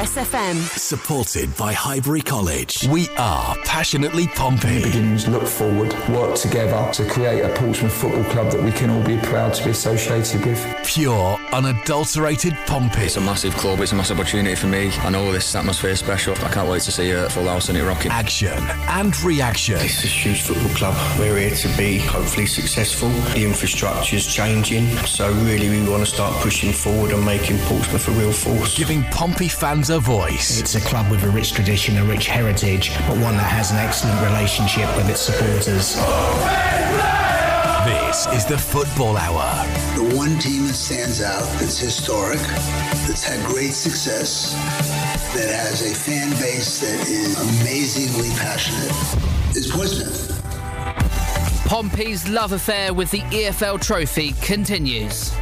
Express FM. Supported by Highbury College. We are passionately Pompey. Begins look forward, work together to create a Portsmouth football club that we can all be proud to be associated with. Pure, unadulterated Pompey. It's a massive club, it's a massive opportunity for me. I know this atmosphere is special. I can't wait to see a full house in it rocking. Action and reaction. It's a huge football club. We're here to be hopefully successful. The infrastructure is changing, so really we want to start pushing forward and making Portsmouth a real force. Giving Pompey fans a voice. It's a club with a rich tradition, a rich heritage, but one that has an excellent relationship with its supporters. This is the Football Hour. The one team that stands out, that's historic, that's had great success, that has a fan base that is amazingly passionate, is Portsmouth. Pompey's love affair with the EFL trophy continues.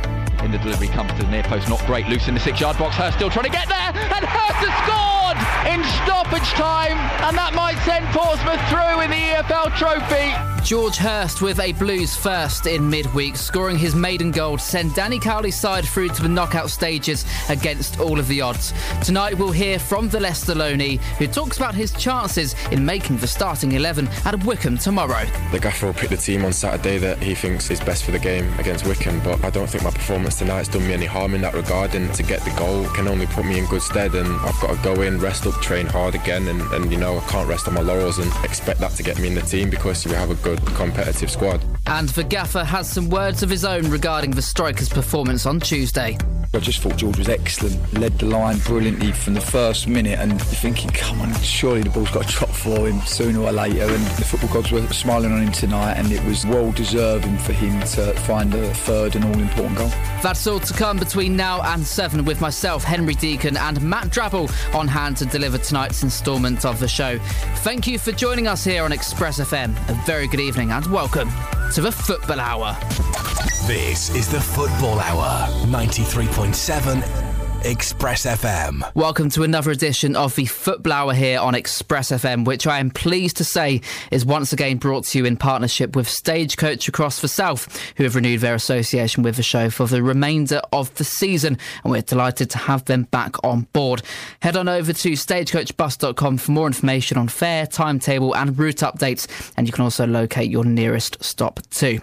The delivery comes to the near post, not great. Loose in the six yard box. Hirst still trying to get there, and Hirst has scored in stoppage time, and that might send Portsmouth through in the EFL trophy. George Hirst with a Blues first in midweek, scoring his maiden goal to send Danny Cowley's side through to the knockout stages against all of the odds. Tonight we'll hear from the Loney, who talks about his chances in making the starting 11 at Wycombe tomorrow. The gaffer will pick the team on Saturday that he thinks is best for the game against Wycombe, but I don't think my performance tonight's done me any harm in that regard, and to get the goal can only put me in good stead, and I've got to go in, rest up, train hard again, and, and you know, I can't rest on my laurels and expect that to get me in the team because we have a good competitive squad. And the gaffer has some words of his own regarding the striker's performance on Tuesday. I just thought George was excellent, led the line brilliantly from the first minute, and you're thinking, come on, surely the ball's got to drop for him sooner or later. And the football gods were smiling on him tonight, and it was well deserving for him to find a third and all important goal. That's all to come between now and seven with myself, Henry Deacon, and Matt Drabble on hand to deliver tonight's instalment of the show. Thank you for joining us here on Express FM. A very good evening and welcome to the Football Hour. This is the Football Hour, 93.7 Express FM. Welcome to another edition of the Football Hour here on Express FM, which I am pleased to say is once again brought to you in partnership with Stagecoach across the South, who have renewed their association with the show for the remainder of the season, and we're delighted to have them back on board. Head on over to stagecoachbus.com for more information on fare, timetable, and route updates, and you can also locate your nearest stop too.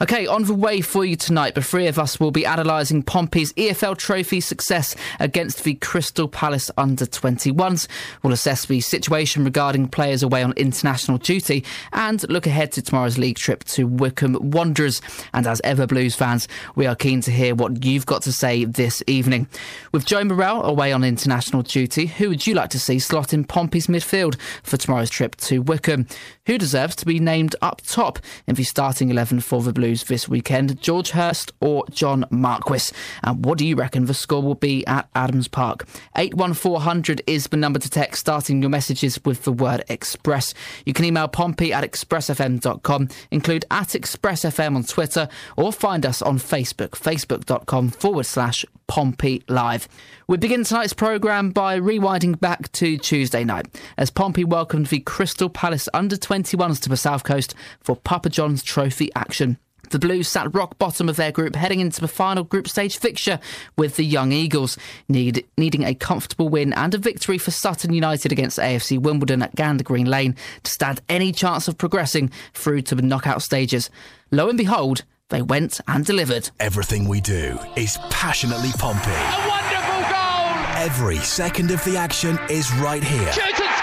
Okay, on the way for you tonight, the three of us will be analysing Pompey's EFL Trophy success against the Crystal Palace under 21s. We'll assess the situation regarding players away on international duty and look ahead to tomorrow's league trip to Wycombe Wanderers. And as ever, Blues fans, we are keen to hear what you've got to say this evening. With Joe Morrell away on international duty, who would you like to see slot in Pompey's midfield for tomorrow's trip to Wycombe? Who deserves to be named up top in the starting 11 for the Blues this weekend? George Hurst or John Marquis? And what do you reckon the score will be at Adams Park? 81400 is the number to text, starting your messages with the word Express. You can email pompey at expressfm.com, include at expressfm on Twitter, or find us on Facebook, facebook.com forward slash Pompey Live. We begin tonight's programme by rewinding back to Tuesday night as Pompey welcomed the Crystal Palace under 21s to the South Coast for Papa John's Trophy action. The Blues sat rock bottom of their group heading into the final group stage fixture with the Young Eagles, need, needing a comfortable win and a victory for Sutton United against AFC Wimbledon at Gander Green Lane to stand any chance of progressing through to the knockout stages. Lo and behold, they went and delivered. Everything we do is passionately Pompey. A wonderful goal! Every second of the action is right here. Shoots and scores!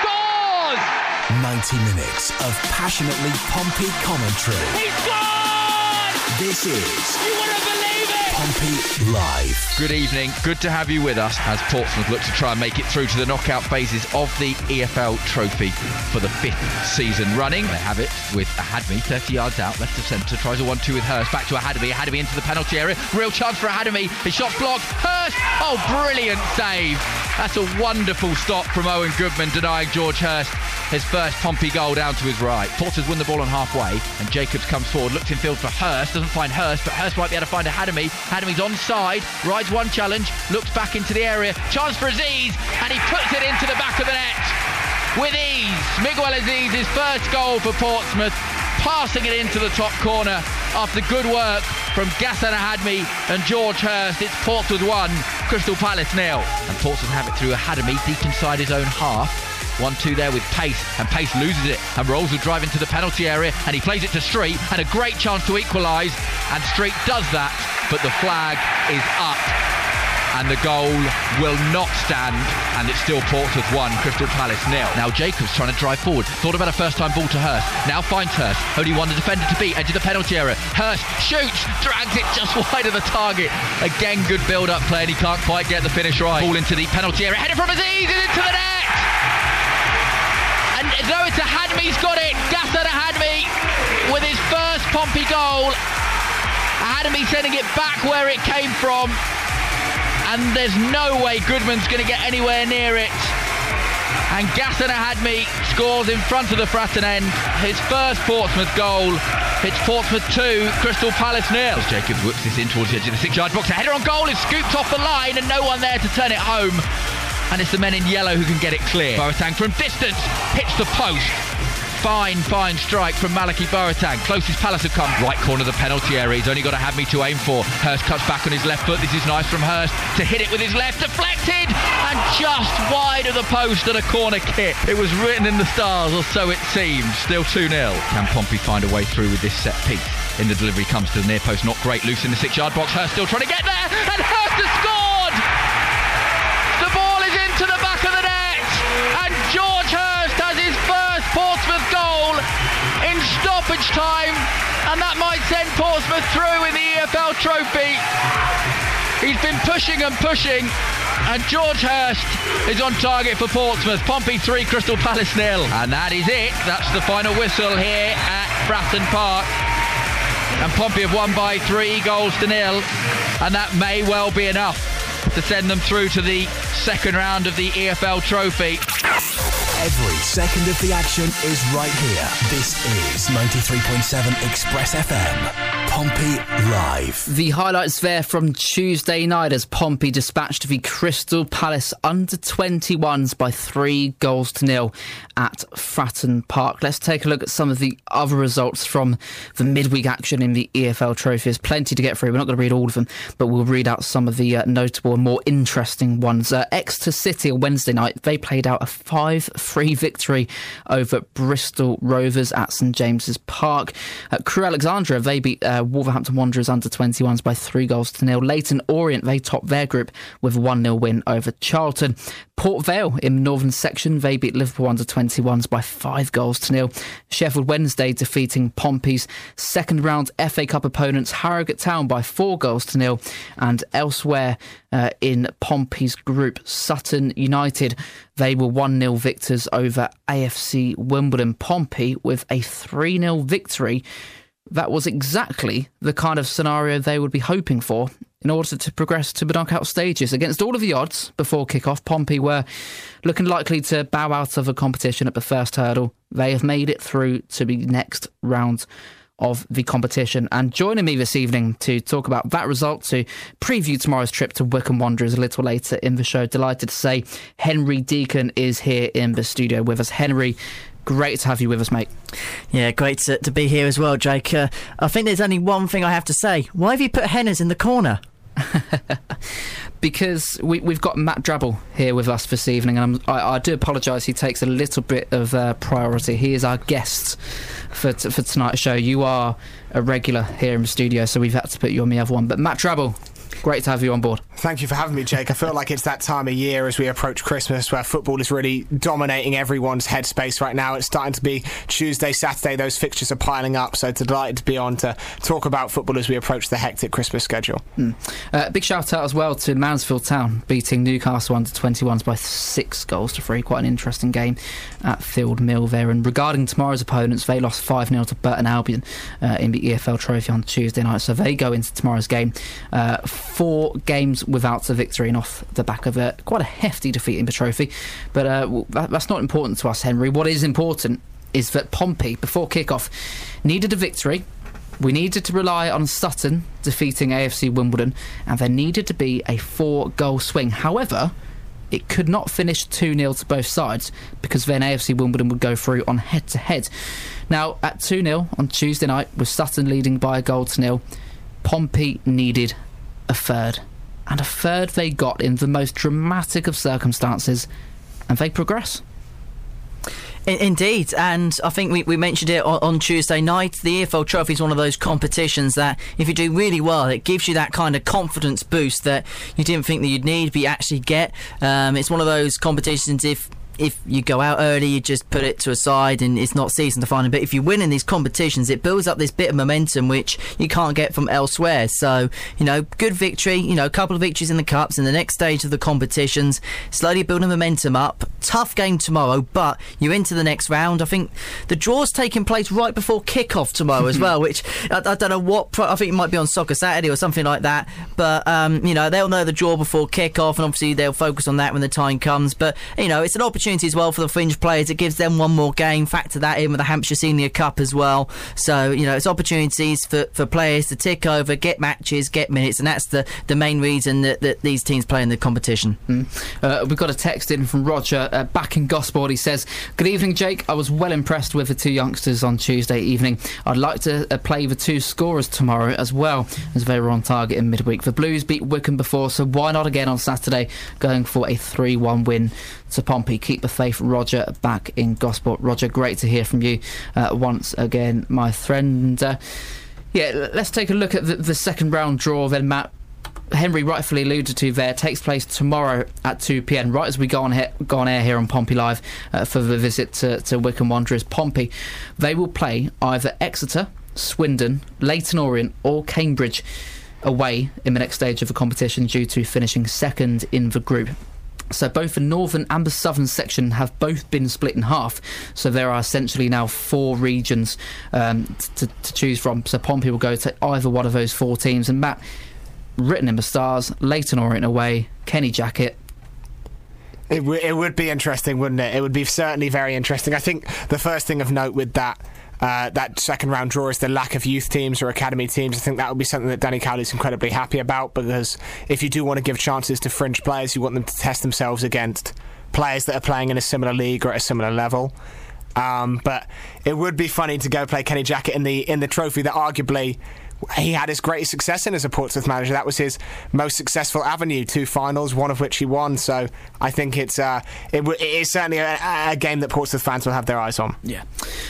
90 minutes of passionately Pompey commentary. He scored! This is Pompey Live. Good evening. Good to have you with us as Portsmouth look to try and make it through to the knockout phases of the EFL Trophy for the fifth season running. They have it with Ahadme, 30 yards out, left of centre, tries a 1 2 with Hirst, back to Ahadme, Ahadme into the penalty area. Real chance for Ahadme. His shot's blocked. Hirst! Oh, brilliant save. That's a wonderful stop from Owen Goodman denying George Hirst his first Pompey goal down to his right. Porters win the ball on halfway, and Jacobs comes forward, looks in field for Hirst, doesn't find Hirst, but Hirst might be able to find Ahadme. Ahadme's onside, rides one challenge, looks back into the area, chance for Azeez, and he puts it into the back of the net with ease. Miguel Azeez, his first goal for Portsmouth, passing it into the top corner after good work from Ghassan Ahadme and George Hirst. It's Portsmouth 1, Crystal Palace nil. And Portsmouth have it through Academy, deep inside his own half. 1 2 there with Pace, and Pace loses it. And Rolls will drive into the penalty area, and he plays it to Street, and a great chance to equalise. And Street does that, but the flag is up and the goal will not stand and it's still Portsmouth 1, Crystal Palace nil. Now Jacobs trying to drive forward, thought about a first time ball to Hirst, now finds Hirst, only one defender to beat, edge of the penalty area, Hirst shoots, drags it just wide of the target. Again good build up play and he can't quite get the finish right. Ball into the penalty area, headed from Azeez into the net! And though it's Ahadme's got it, Ghassan Ahadme with his first Pompey goal. Hadmi sending it back where it came from and there's no way Goodman's going to get anywhere near it. And Ghassan Ahadme scores in front of the Fratton end. His first Portsmouth goal. It's Portsmouth 2, Crystal Palace nil. Jacobs whips this in towards the edge of the six-yard box. A header on goal is scooped off the line and no one there to turn it home. And it's the men in yellow who can get it clear. Boateng from distance hits the post fine, fine strike from Malachi Boateng. Closest Palace have come. Right corner of the penalty area. He's only got to have me to aim for. Hirst cuts back on his left foot. This is nice from Hirst to hit it with his left. Deflected and just wide of the post at a corner kick. It was written in the stars, or so it seemed. Still 2 0. Can Pompey find a way through with this set piece? In the delivery comes to the near post. Not great. Loose in the six yard box. Hirst still trying to get there. And Hirst stoppage time, and that might send Portsmouth through in the EFL Trophy. He's been pushing and pushing, and George Hirst is on target for Portsmouth. Pompey 3, Crystal Palace nil. And that is it. That's the final whistle here at Fratton Park. And Pompey have won by three goals to nil, and that may well be enough to send them through to the second round of the EFL Trophy. Every second of the action is right here. This is 93.7 Express FM. Pompey Live. The highlights there from Tuesday night as Pompey dispatched the Crystal Palace under 21s by three goals to nil at Fratton Park. Let's take a look at some of the other results from the midweek action in the EFL Trophy. There's plenty to get through. We're not going to read all of them, but we'll read out some of the uh, notable and more interesting ones. Uh, Exeter City on Wednesday night, they played out a 5 3 victory over Bristol Rovers at St James's Park. Uh, Crewe Alexandra, they beat uh, Wolverhampton Wanderers under 21s by three goals to nil. Leyton Orient, they topped their group with a 1 0 win over Charlton. Port Vale in northern section, they beat Liverpool under 21s by five goals to nil. Sheffield Wednesday defeating Pompey's second round FA Cup opponents Harrogate Town by four goals to nil. And elsewhere uh, in Pompey's group, Sutton United, they were 1 0 victors over AFC Wimbledon. Pompey with a 3 0 victory that was exactly the kind of scenario they would be hoping for in order to progress to the knockout stages. Against all of the odds before kick-off, Pompey were looking likely to bow out of the competition at the first hurdle. They have made it through to the next round of the competition. And joining me this evening to talk about that result, to preview tomorrow's trip to Wycombe Wanderers a little later in the show, delighted to say Henry Deacon is here in the studio with us. Henry, Great to have you with us, mate. Yeah, great to, to be here as well, Jake. Uh, I think there's only one thing I have to say. Why have you put Henners in the corner? because we, have got Matt Drabble here with us this evening, and I, I do apologise. He takes a little bit of uh, priority. He is our guest for t- for tonight's show. You are a regular here in the studio, so we've had to put you on the other one. But Matt Drabble, Great to have you on board. Thank you for having me, Jake. I feel like it's that time of year as we approach Christmas where football is really dominating everyone's headspace right now. It's starting to be Tuesday, Saturday, those fixtures are piling up. So delighted to be on to talk about football as we approach the hectic Christmas schedule. Mm. Uh, big shout out as well to Mansfield Town beating Newcastle under 21s by six goals to three. Quite an interesting game at Field Mill there. And regarding tomorrow's opponents, they lost 5 0 to Burton Albion uh, in the EFL Trophy on Tuesday night. So they go into tomorrow's game. Uh, four games without a victory and off the back of a quite a hefty defeat in the trophy. But uh, that, that's not important to us, Henry. What is important is that Pompey, before kick-off, needed a victory. We needed to rely on Sutton defeating AFC Wimbledon, and there needed to be a four-goal swing. However, it could not finish 2 0 to both sides because then AFC Wimbledon would go through on head to head. Now, at 2 0 on Tuesday night, with Sutton leading by a goal to nil, Pompey needed a third. and a third they got in the most dramatic of circumstances, and they progress. Indeed, and I think we, we mentioned it on, on, Tuesday night. The EFL Trophy is one of those competitions that, if you do really well, it gives you that kind of confidence boost that you didn't think that you'd need, but you actually get. Um, it's one of those competitions if if you go out early, you just put it to a side and it's not season defining. But if you win in these competitions, it builds up this bit of momentum which you can't get from elsewhere. So, you know, good victory, you know, a couple of victories in the Cups in the next stage of the competitions, slowly building momentum up. Tough game tomorrow, but you're into the next round. I think the draw's taking place right before kick-off tomorrow as well, which I, I, don't know what, pro- I think it might be on Soccer Saturday or something like that. But, um, you know, they'll know the draw before kick-off and obviously they'll focus on that when the time comes. But, you know, it's an opportunity opportunity as well for the fringe players. It gives them one more game. Factor that in with the Hampshire Senior Cup as well. So you know, it's opportunities for, for players to tick over, get matches, get minutes, and that's the, the main reason that, that these teams play in the competition. Mm. Uh, we've got a text in from Roger uh, back in Gosport. He says, "Good evening, Jake. I was well impressed with the two youngsters on Tuesday evening. I'd like to uh, play the two scorers tomorrow as well, as they were on target in midweek. The Blues beat Wycombe before, so why not again on Saturday, going for a 3-1 win to Pompey. Keep the faith, Roger, back in Gosport. Roger, great to hear from you uh, once again, my friend. Uh, yeah, let's take a look at the, the second round draw then, Matt. Henry rightfully alluded to there takes place tomorrow at 2 pm, right as we go on, he- go on air here on Pompey Live uh, for the visit to, to Wycombe Wanderers. Pompey, they will play either Exeter, Swindon, Leyton Orient, or Cambridge away in the next stage of the competition due to finishing second in the group. So both the northern and the southern section have both been split in half. So there are essentially now four regions um, to, to, choose from. So Pompey will go to either one of those four teams. And Matt, written in the stars, Leyton Orient away, Kenny Jackett. It, w- it would be interesting, wouldn't it? It would be certainly very interesting. I think the first thing of note with that uh, that second round draw is the lack of youth teams or academy teams. I think that would be something that Danny Cowley is incredibly happy about because if you do want to give chances to fringe players, you want them to test themselves against players that are playing in a similar league or at a similar level. Um, but it would be funny to go play Kenny Jackett in the in the trophy that arguably he had his greatest success in as a Portsmouth manager. That was his most successful avenue, two finals, one of which he won. So I think it's uh, it, it is certainly a, a, game that Portsmouth fans will have their eyes on. Yeah.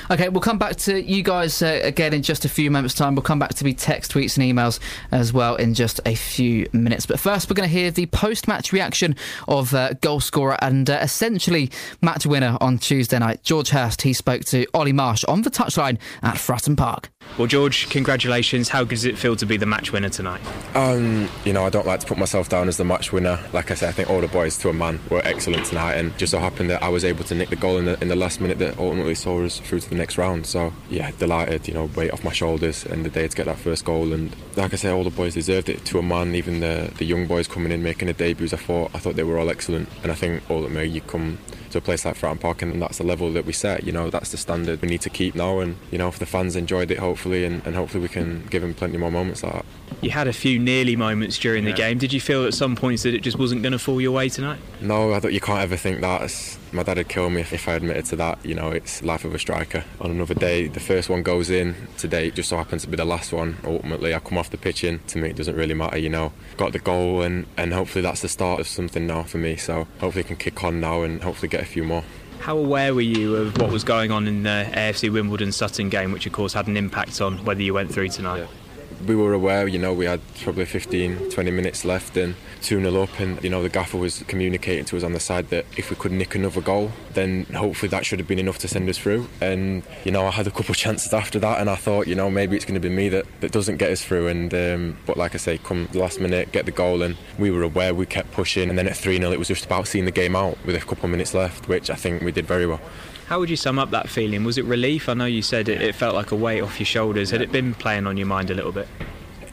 Okay, we'll come back to you guys uh, again in just a few moments' time. We'll come back to be text, tweets, and emails as well in just a few minutes. But first, we're going to hear the post-match reaction of uh, goal scorer and uh, essentially match winner on Tuesday night, George Hirst. He spoke to Ollie Marsh on the touchline at Fratton Park. Well, George, congratulations. How does it feel to be the match winner tonight? Um, you know, I don't like to put myself down as the match winner. Like I said, I think all the boys to a man were excellent tonight, and just so happened that I was able to nick the goal in the, in the last minute that ultimately saw us through to the next round. So yeah, delighted. You know, weight off my shoulders and the day to get that first goal. And like I said, all the boys deserved it to a man. Even the the young boys coming in making their debuts, I thought I thought they were all excellent. And I think ultimately you come to a place like Fratton Park, and that's the level that we set. You know, that's the standard we need to keep now. And you know, if the fans enjoyed it, hopefully, and, and hopefully we can give them plenty more moments like that. You had a few nearly moments during yeah. the game. Did you feel at some points that it just wasn't going to fall your way tonight? No, I thought you can't ever think that. It's, my dad would kill me if, if I admitted to that. You know, it's life of a striker. On another day, the first one goes in. Today, it just so happens to be the last one. Ultimately, I come off the pitch in. To me, it doesn't really matter. You know, got the goal, and and hopefully that's the start of something now for me. So hopefully, I can kick on now and hopefully get a few more. How aware were you of what was going on in the AFC Wimbledon Sutton game, which of course had an impact on whether you went through tonight? Yeah we were aware, you know, we had probably 15, 20 minutes left and 2 0 up. And, you know, the gaffer was communicating to us on the side that if we could nick another goal, then hopefully that should have been enough to send us through. And, you know, I had a couple of chances after that and I thought, you know, maybe it's going to be me that, that doesn't get us through. And um, But like I say, come the last minute, get the goal. And we were aware, we kept pushing. And then at 3 0, it was just about seeing the game out with a couple of minutes left, which I think we did very well. How would you sum up that feeling? Was it relief? I know you said it, it felt like a weight off your shoulders. Had it been playing on your mind a little bit?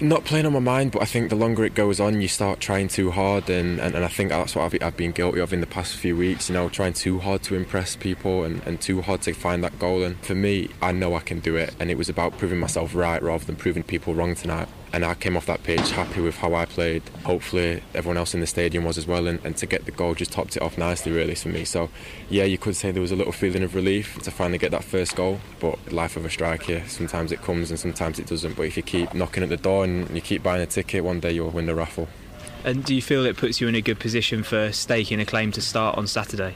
not playing on my mind, but I think the longer it goes on, you start trying too hard, and, and, and I think that's what I've, I've, been guilty of in the past few weeks. You know, trying too hard to impress people and, and too hard to find that goal. And for me, I know I can do it, and it was about proving myself right rather than proving people wrong tonight and I came off that pitch happy with how I played. Hopefully, everyone else in the stadium was as well, and, and, to get the goal just topped it off nicely, really, for me. So, yeah, you could say there was a little feeling of relief to finally get that first goal. But life of a striker, sometimes it comes and sometimes it doesn't. But if you keep knocking at the door and you keep buying a ticket, one day you'll win the raffle. And do you feel it puts you in a good position for staking a claim to start on Saturday?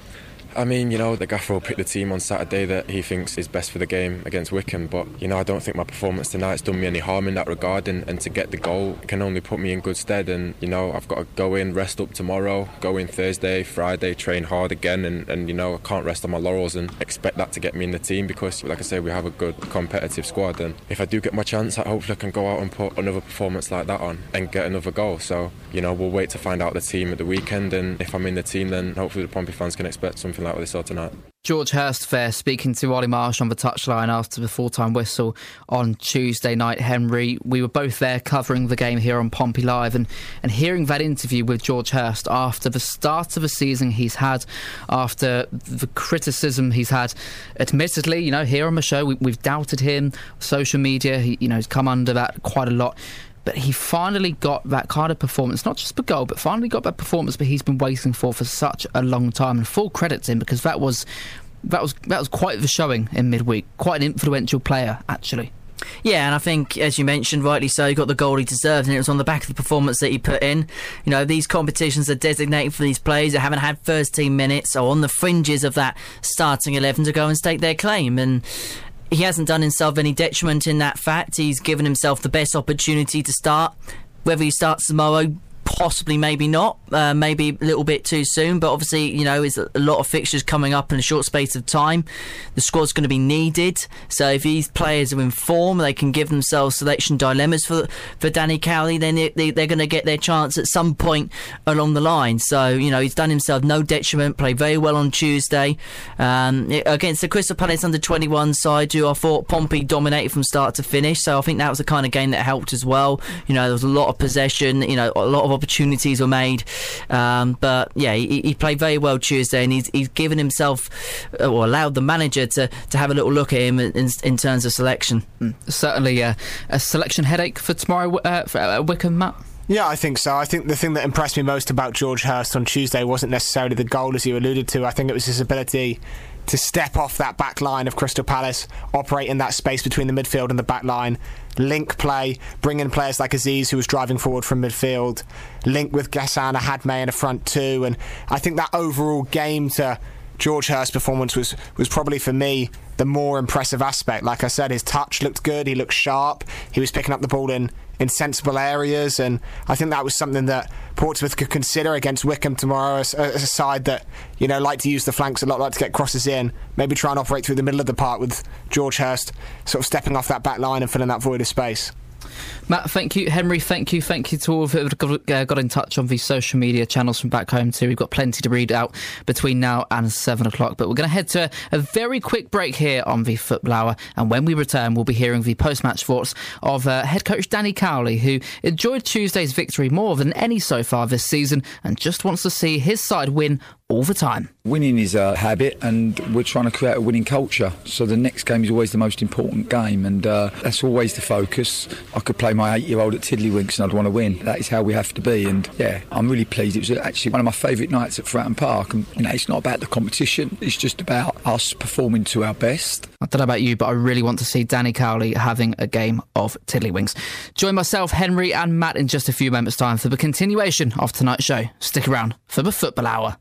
I mean, you know, the gaffer will pick the team on Saturday that he thinks is best for the game against Wycombe, but, you know, I don't think my performance tonight's done me any harm in that regard, and, and to get the goal can only put me in good stead. And, you know, I've got to go in, rest up tomorrow, go in Thursday, Friday, train hard again, and, and you know, I can't rest on my laurels and expect that to get me in the team because, like I say, we have a good competitive squad. And if I do get my chance, I hopefully I can go out and put another performance like that on and get another goal. So, you know, we'll wait to find out the team at the weekend, and if I'm in the team, then hopefully the Pompey fans can expect something like what they saw tonight. George Hirst there speaking to Ollie Marsh on the touchline after the full time whistle on Tuesday night. Henry, we were both there covering the game here on Pompey Live and, and hearing that interview with George Hirst after the start of the season he's had, after the criticism he's had. Admittedly, you know, here on the show, we, we've doubted him, social media, he, you know, he's come under that quite a lot but he finally got that kind of performance, not just for goal, but finally got that performance that he's been waiting for for such a long time. And full credit to him because that was that was that was quite the showing in midweek. Quite an influential player, actually. Yeah, and I think, as you mentioned, rightly so, he got the goal he deserved, and it was on the back of the performance that he put in. You know, these competitions are designated for these players that haven't had first team minutes or on the fringes of that starting 11 to go and stake their claim. And he hasn't done himself any detriment in that fact. He's given himself the best opportunity to start. Whether he starts tomorrow, possibly, maybe not, uh, maybe a little bit too soon. But obviously, you know, there's a lot of fixtures coming up in a short space of time. The squad's going to be needed. So if these players are in form, they can give themselves selection dilemmas for for Danny Cowley. Then they, they, they're going to get their chance at some point along the line. So you know, he's done himself no detriment. Played very well on Tuesday um, against the Crystal Palace under 21 side, who I thought Pompey dominated from start to finish. So I think that was the kind of game that helped as well. You know, there was a lot of possession. You know, a lot of opportunities were made. Um, but yeah, he, he, played very well Tuesday, and he's, he's given himself uh, or allowed the manager to, to have a little look at him in, in terms of selection. Mm. Certainly uh, a selection headache for tomorrow uh, for uh, Wycombe, Matt. Yeah, I think so. I think the thing that impressed me most about George Hirst on Tuesday wasn't necessarily the goal, as you alluded to. I think it was his ability to step off that back line of Crystal Palace, operate in that space between the midfield and the back line, link play, bring in players like Azeez, who was driving forward from midfield, link with Ghassan Ahadme in a front two. And I think that overall game to George Hirst's performance was, was probably for me the more impressive aspect. Like I said, his touch looked good, he looked sharp, he was picking up the ball in in sensible areas, and I think that was something that Portsmouth could consider against Wycombe tomorrow as, as, a side that you know like to use the flanks a lot, like to get crosses in, maybe try and operate through the middle of the park with George Hirst sort of stepping off that back line and filling that void of space. Matt, thank you. Henry, thank you. Thank you to all who uh, got in touch on the social media channels from back home too. We've got plenty to read out between now and seven o'clock. But we're going to head to a very quick break here on the Football Hour. And when we return, we'll be hearing the post-match thoughts of uh, head coach Danny Cowley, who enjoyed Tuesday's victory more than any so far this season and just wants to see his side win all the time. Winning is a habit, and we're trying to create a winning culture. So the next game is always the most important game, and uh, that's always the focus. I could play my eight-year-old at Tiddlywinks, and I'd want to win. That is how we have to be, and yeah, I'm really pleased. It was actually one of my favourite nights at Fratton Park, and you know, it's not about the competition; it's just about us performing to our best. I don't know about you, but I really want to see Danny Cowley having a game of Tiddlywinks. Join myself, Henry, and Matt in just a few moments' time for the continuation of tonight's show. Stick around for the Football Hour.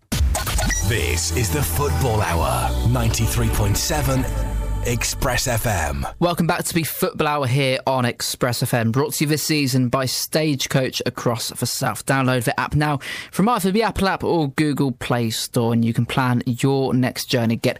This is the Football Hour, 93.7 Express FM. Welcome back to the Football Hour here on Express FM, brought to you this season by Stagecoach across the South. Download the app now from either the Apple app or Google Play Store, and you can plan your next journey. Get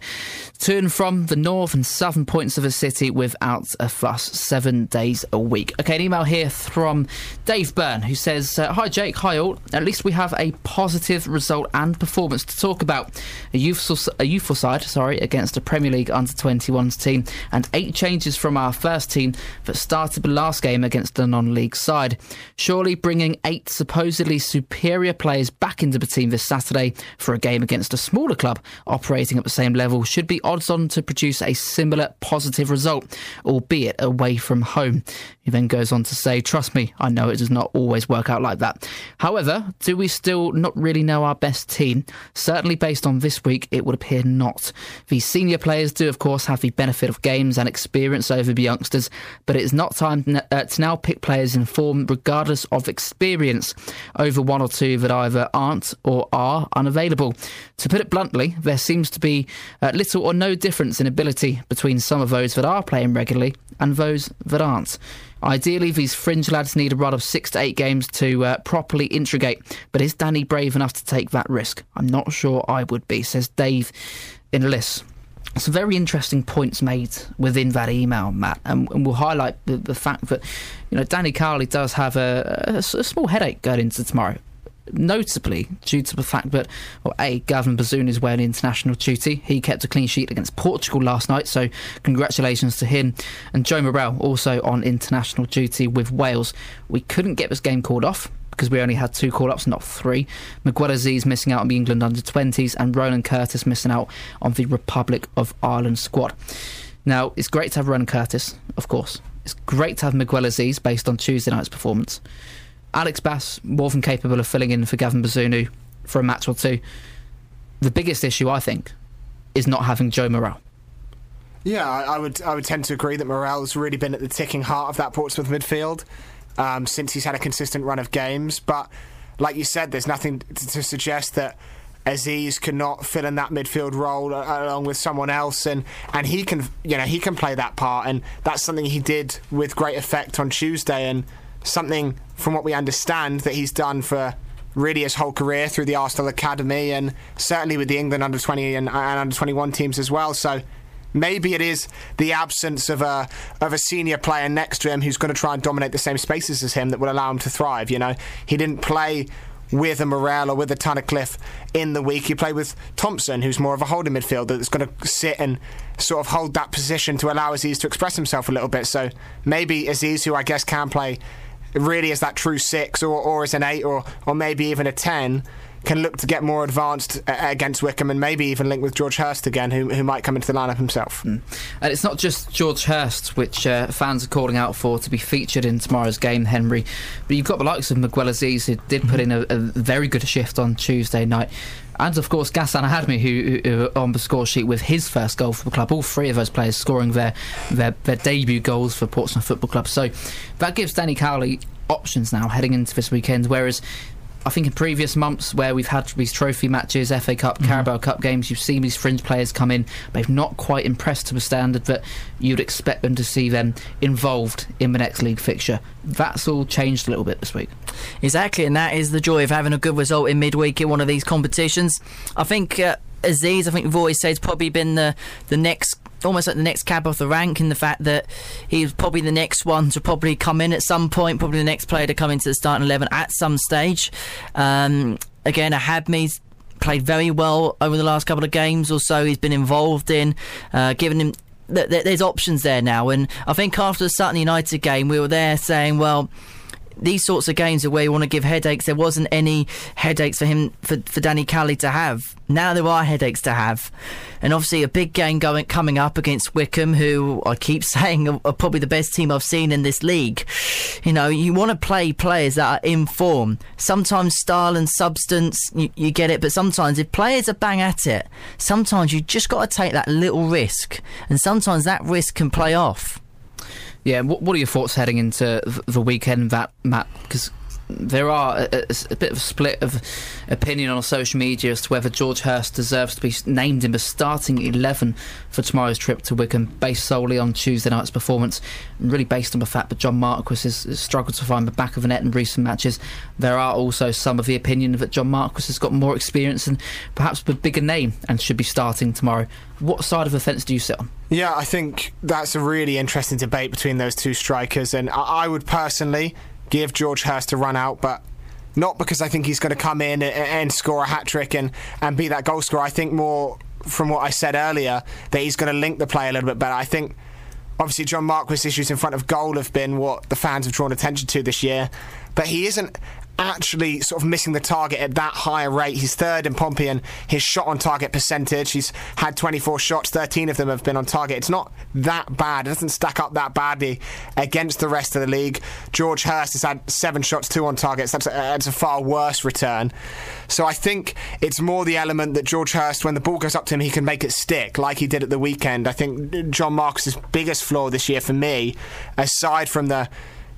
to and from the north and southern points of the city without a fuss, seven days a week. Okay, an email here from Dave Byrne who says, uh, Hi Jake, hi all. At least we have a positive result and performance to talk about. A youthful, a youthful side, sorry, against a Premier League under 21 team, and eight changes from our first team that started the last game against the non league side. Surely bringing eight supposedly superior players back into the team this Saturday for a game against a smaller club operating at the same level should be odds on to produce a similar positive result, albeit away from home. He then goes on to say, Trust me, I know it does not always work out like that. However, do we still not really know our best team? Certainly, based on this week, it would appear not. The senior players do, of course, have the benefit of games and experience over the youngsters, but it's not time uh, to now pick players in form, regardless of experience, over one or two that either aren't or are unavailable. To put it bluntly, there seems to be uh, little or no difference in ability between some of those that are playing regularly and those that aren't. Ideally, these fringe lads need a run of six to eight games to uh, properly integrate. But is Danny brave enough to take that risk? I'm not sure I would be, says Dave in a list. Some very interesting points made within that email, Matt, and, and we'll highlight the, the, fact that you know Danny Cowley does have a, a, a small headache going into tomorrow notably due to the fact that, well, A, Gavin Bazunu is wearing international duty. He kept a clean sheet against Portugal last night, so congratulations to him. And Joe Morrell also on international duty with Wales. We couldn't get this game called off because we only had two call ups, not three. Miguel Azeez missing out on the England under 20s, and Ronan Curtis missing out on the Republic of Ireland squad. Now, it's great to have Ronan Curtis, of course. It's great to have Miguel Azeez based on Tuesday night's performance. Alex Bass more than capable of filling in for Gavin Bazunu for a match or two. The biggest issue, I think, is not having Joe Morrell. Yeah, I, would I would tend to agree that Morrell's really been at the ticking heart of that Portsmouth midfield um, since he's had a consistent run of games. But like you said, there's nothing to, to suggest that Azeez cannot fill in that midfield role uh, along with someone else, and, and he can you know he can play that part, and that's something he did with great effect on Tuesday. And something, from what we understand, that he's done for really his whole career through the Arsenal Academy and certainly with the England under 20 and, and under 21 teams as well. So maybe it is the absence of a of a senior player next to him who's going to try and dominate the same spaces as him that will allow him to thrive. You know, he didn't play with a Morrell or with a Tunnicliffe in the week. He played with Thompson, who's more of a holding midfielder that's going to sit and sort of hold that position to allow Azeez to express himself a little bit. So maybe Azeez, who I guess can play really is that true six or, or as an eight or, or maybe even a ten can look to get more advanced uh, against Wycombe and maybe even link with George Hirst again, who, who might come into the lineup himself. Mm. And it's not just George Hirst, which uh, fans are calling out for to be featured in tomorrow's game, Henry, but you've got the likes of Miguel Azeez, who did put in a, a very good shift on Tuesday night and of course Ghassan Ahadme, who, who, on the score sheet with his first goal for the club. All three of those players scoring their, their their debut goals for Portsmouth Football Club. So that gives Danny Cowley options now heading into this weekend. Whereas I think in previous months where we've had these trophy matches, FA Cup, mm-hmm. Carabao Cup games, you've seen these fringe players come in. They've not quite impressed to the standard that you'd expect them to see them involved in the next league fixture. That's all changed a little bit this week. Exactly, and that is the joy of having a good result in midweek in one of these competitions. I think. Uh, Azeez, I think we've always said, has probably been the the next almost like the next cab off the rank in the fact that he's probably the next one to probably come in at some point, probably the next player to come into the starting 11 at some stage. Um, again, Ahadme's played very well over the last couple of games or so. He's been involved in, uh, giving him. Th- th- there's options there now, and I think after the Sutton United game, we were there saying, well, these sorts of games are where you want to give headaches. There wasn't any headaches for him for, for Danny Cowley to have. Now there are headaches to have, and obviously a big game going coming up against Wycombe, who I keep saying are, are probably the best team I've seen in this league. You know, you want to play players that are in form. Sometimes style and substance, you, you get it, but sometimes if players are bang at it, sometimes you just got to take that little risk, and sometimes that risk can play off. Yeah, what, are your thoughts heading into the weekend, that Matt? Because there are a, a, bit of a split of opinion on social media as to whether George Hirst deserves to be named in the starting 11 for tomorrow's trip to Wycombe, based solely on Tuesday night's performance, and really based on the fact that John Marquis has, has struggled to find the back of the net in recent matches. There are also some of the opinion that John Marquis has got more experience and perhaps a bigger name and should be starting tomorrow. What side of the fence do you sit on? Yeah, I think that's a really interesting debate between those two strikers, and I, I would personally give George Hirst a run out, but not because I think he's going to come in and, and score a hat trick and, and be that goal scorer. I think more from what I said earlier that he's going to link the play a little bit better. I think obviously John Marquis' issues in front of goal have been what the fans have drawn attention to this year, but he isn't actually sort of missing the target at that higher rate. He's third in Pompey and his shot on target percentage. He's had 24 shots, 13 of them have been on target. It's not that bad. It doesn't stack up that badly against the rest of the league. George Hirst has had seven shots, two on targets. That's a, that's a far worse return. So I think it's more the element that George Hirst, when the ball goes up to him, he can make it stick like he did at the weekend. I think John Marquis's biggest flaw this year for me, aside from the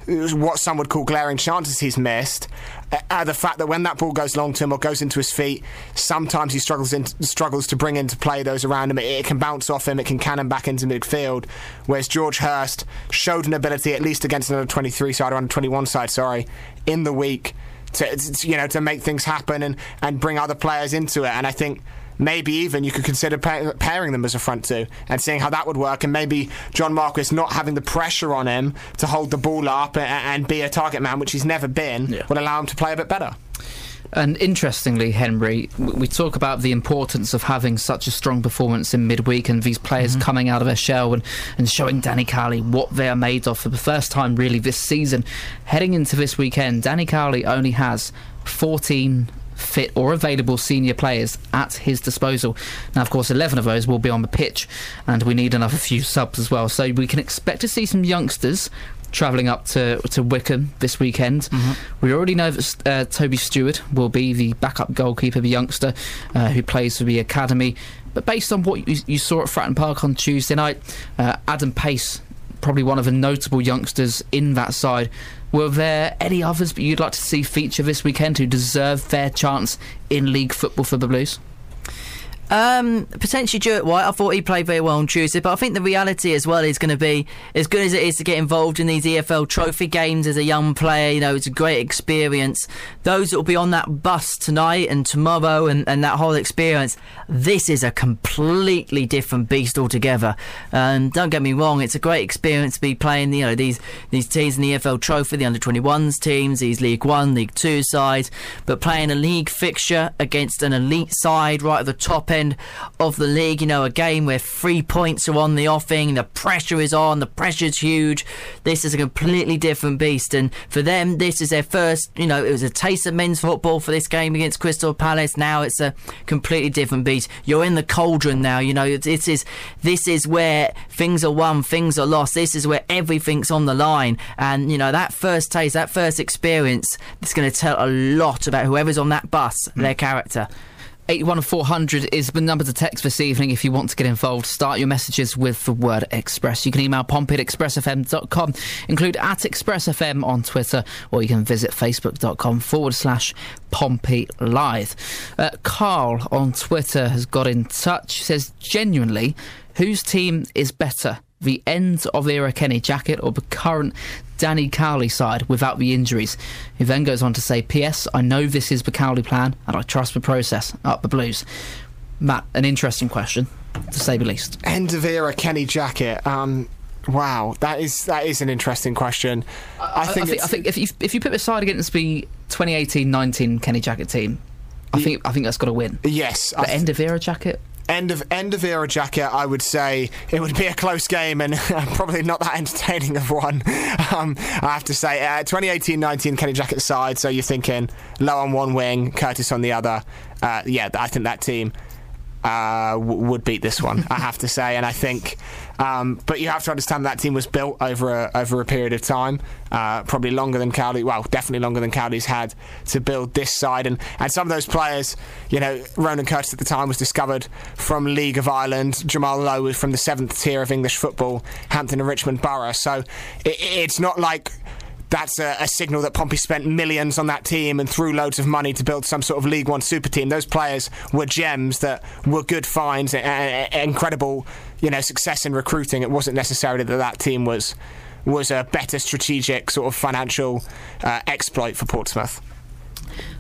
what some would call glaring chances he's missed. Uh, the fact that when that ball goes long to him or goes into his feet, sometimes he struggles in, struggles to bring into play those around him. It, it, can bounce off him, it can cannon back into midfield. Whereas George Hirst showed an ability, at least against another 23 side or under 21 side, sorry, in the week. To, to, you know to make things happen and, and bring other players into it and I think maybe even you could consider pairing them as a front two and seeing how that would work. And maybe John Marquis not having the pressure on him to hold the ball up and, and be a target man, which he's never been, yeah. would allow him to play a bit better. And interestingly, Henry, we talk about the importance of having such a strong performance in midweek and these players mm-hmm. coming out of their shell and, and showing Danny Cowley what they are made of for the first time, really, this season. Heading into this weekend, Danny Cowley only has 14 fit or available senior players at his disposal. Now, of course, 11 of those will be on the pitch, and we need another few subs as well. So we can expect to see some youngsters travelling up to, to Wycombe this weekend. Mm-hmm. We already know that uh, Toby Stewart will be the backup goalkeeper, the youngster uh, who plays for the academy. But based on what you, you saw at Fratton Park on Tuesday night, uh, Adam Pace, probably one of the notable youngsters in that side, were there any others you'd like to see feature this weekend who deserve their chance in league football for the Blues? Um, potentially Stuart White. I thought he played very well on Tuesday, but I think the reality as well is going to be as good as it is to get involved in these EFL Trophy games as a young player. You know, it's a great experience. Those that will be on that bus tonight and tomorrow and, and that whole experience, this is a completely different beast altogether. And don't get me wrong, it's a great experience to be playing. You know, these these teams in the EFL Trophy, the under 21s teams, these League One, League Two sides, but playing a league fixture against an elite side right at the top end of the league. You know, a game where three points are on the offing, the pressure is on, the pressure's huge. This is a completely different beast, and for them, this is their first. You know, it was a taste of men's football for this game against Crystal Palace. Now it's a completely different beast. You're in the cauldron now. You know, this is this is where things are won, things are lost. This is where everything's on the line, and you know that first taste, that first experience, it's going to tell a lot about whoever's on that bus, mm. their character. 81400 is the number to text this evening if you want to get involved. Start your messages with the word Express. You can email pompey at expressfm.com, include at expressfm on Twitter, or you can visit facebook.com forward slash Pompey Live. Uh, Carl on Twitter has got in touch, says, genuinely, whose team is better? The end of the era Kenny Jackett or the current Danny Cowley side without the injuries. He then goes on to say, P.S. I know this is the Cowley plan and I trust the process. Up the Blues. Matt, an interesting question, to say the least. End of era Kenny Jackett. Um, wow, that is that is an interesting question. I, I think, I think, I think if you if you put the side against the 2018-19 Kenny Jackett team, I think I think that's got to win. Yes, the end of era Jackett end of end of era Jackett, I would say it would be a close game and probably not that entertaining of one. Um, I have to say, uh, 2018-19 Kenny Jackett side. So you're thinking Lowe on one wing, Curtis on the other. Uh, yeah, I think that team uh, w- would beat this one. I have to say, and I think. Um, but you have to understand that team was built over a, over a period of time, uh, probably longer than Cowley. Well, definitely longer than Cowley's had to build this side. And, and some of those players, you know, Ronan Curtis at the time was discovered from League of Ireland. Jamal Lowe was from the seventh tier of English football, Hampton and Richmond Borough. So it, it's not like that's a, a, signal that Pompey spent millions on that team and threw loads of money to build some sort of League One super team. Those players were gems that were good finds, and, incredible, you know, success in recruiting. It wasn't necessarily that that team was was a better strategic sort of financial uh, exploit for Portsmouth.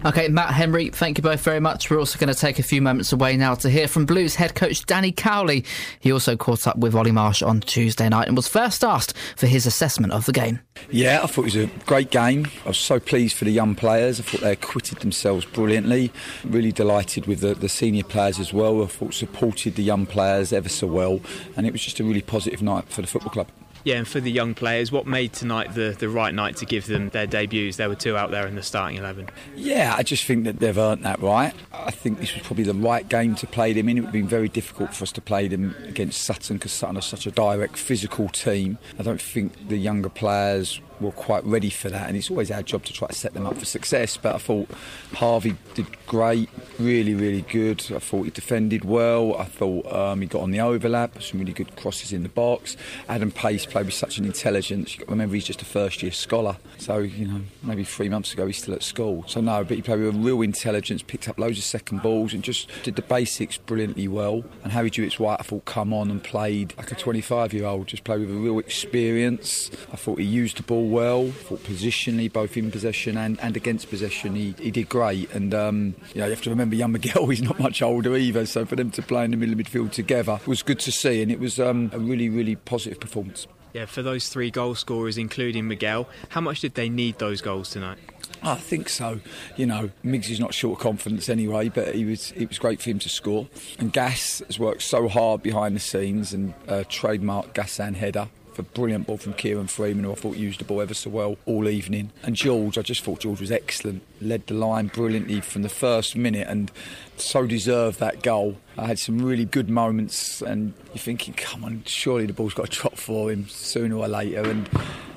Okay, Matt Henry, thank you both very much. We're also going to take a few moments away now to hear from Blues head coach Danny Cowley. He also caught up with Ollie Marsh on Tuesday night and was first asked for his assessment of the game. Yeah, I thought it was a great game. I was so pleased for the young players. I thought they acquitted themselves brilliantly. Really delighted with the, the senior players as well. I thought supported the young players ever so well, and it was just a really positive night for the football club. Yeah, and for the young players, what made tonight the, the right night to give them their debuts? There were two out there in the starting 11. Yeah, I just think that they've earned that right. I think this was probably the right game to play them in. It would have been very difficult for us to play them against Sutton because Sutton are such a direct physical team. I don't think the younger players were quite ready for that, and it's always our job to try to set them up for success. But I thought Harvey did great, really, really good. I thought he defended well. I thought um, he got on the overlap, some really good crosses in the box. Adam Pace played with such an intelligence. remember, he's just a first year scholar, so you know maybe three months ago he's still at school. So no, but he played with a real intelligence, picked up loads of second balls, and just did the basics brilliantly well. And Harry Jewett's White, I thought, come on and played like a 25 year old, just played with a real experience. I thought he used the ball well, thought positionally, both in possession and, and against possession, he, he did great. And um, you know, you have to remember young Miguel, he's not much older either. So for them to play in the middle of midfield together was good to see, and it was um, a really, really positive performance. Yeah, for those three goal scorers, including Miguel, how much did they need those goals tonight? I think so. You know, Miggs is not short of confidence anyway, but he was it was great for him to score. And Gas has worked so hard behind the scenes and uh, trademark Ghassan header a brilliant ball from Kieran Freeman, who I thought used the ball ever so well all evening. And George, I just thought George was excellent, led the line brilliantly from the first minute and so deserved that goal. I had some really good moments, and you're thinking, come on, surely the ball's got to drop for him sooner or later. And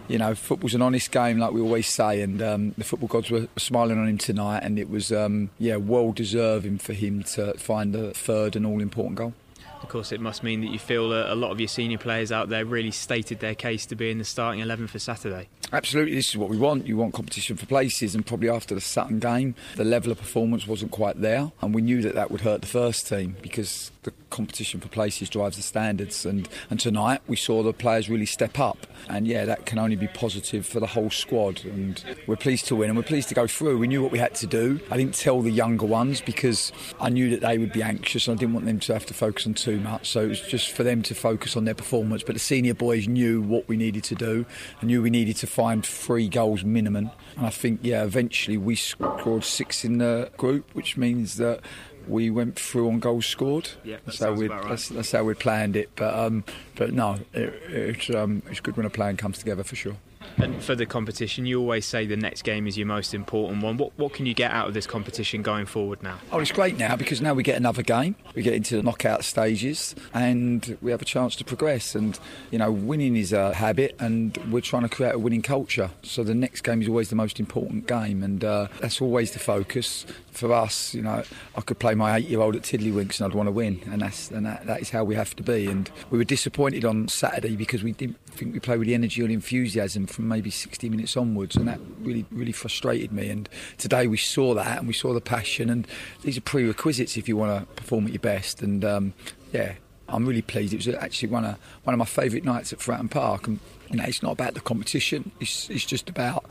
you know, football's an honest game, like we always say, and um, the football gods were smiling on him tonight, and it was, um, yeah, well deserving for him to find the third and all important goal. Of course, it must mean that you feel a, lot of your senior players out there really stated their case to be in the starting 11 for Saturday. Absolutely, this is what we want. You want competition for places, and probably after the Sutton game, the level of performance wasn't quite there, and we knew that that would hurt the first team because the competition for places drives the standards. And, and tonight we saw the players really step up, and yeah, that can only be positive for the whole squad. And we're pleased to win, and we're pleased to go through. We knew what we had to do. I didn't tell the younger ones because I knew that they would be anxious, and I didn't want them to have to focus on too much. So it was just for them to focus on their performance. But the senior boys knew what we needed to do, and knew we needed to find three goals minimum. And I think yeah, eventually we scored six in the group, which means that we went through on goals scored. Yeah, that's how we right. that's, that's, how we planned it. But um, but no, it, it's um, it's good when a plan comes together for sure. And for the competition, you always say the next game is your most important one. What, what can you get out of this competition going forward now? Oh, it's great now because now we get another game. We get into the knockout stages and we have a chance to progress. And, you know, winning is a habit and we're trying to create a winning culture. So the next game is always the most important game and uh, that's always the focus. For us, you know, I could play my eight year old at Tiddlywinks and I'd want to win. And, that's, and that, that is how we have to be. And we were disappointed on Saturday because we didn't think we played with the energy or enthusiasm from maybe 60 minutes onwards, and that really, really frustrated me. And today we saw that, and we saw the passion, and these are prerequisites if you want to perform at your best. And um, yeah, I'm really pleased. It was actually one of one of my favourite nights at Fratton Park, and you know, it's not about the competition. It's, it's just about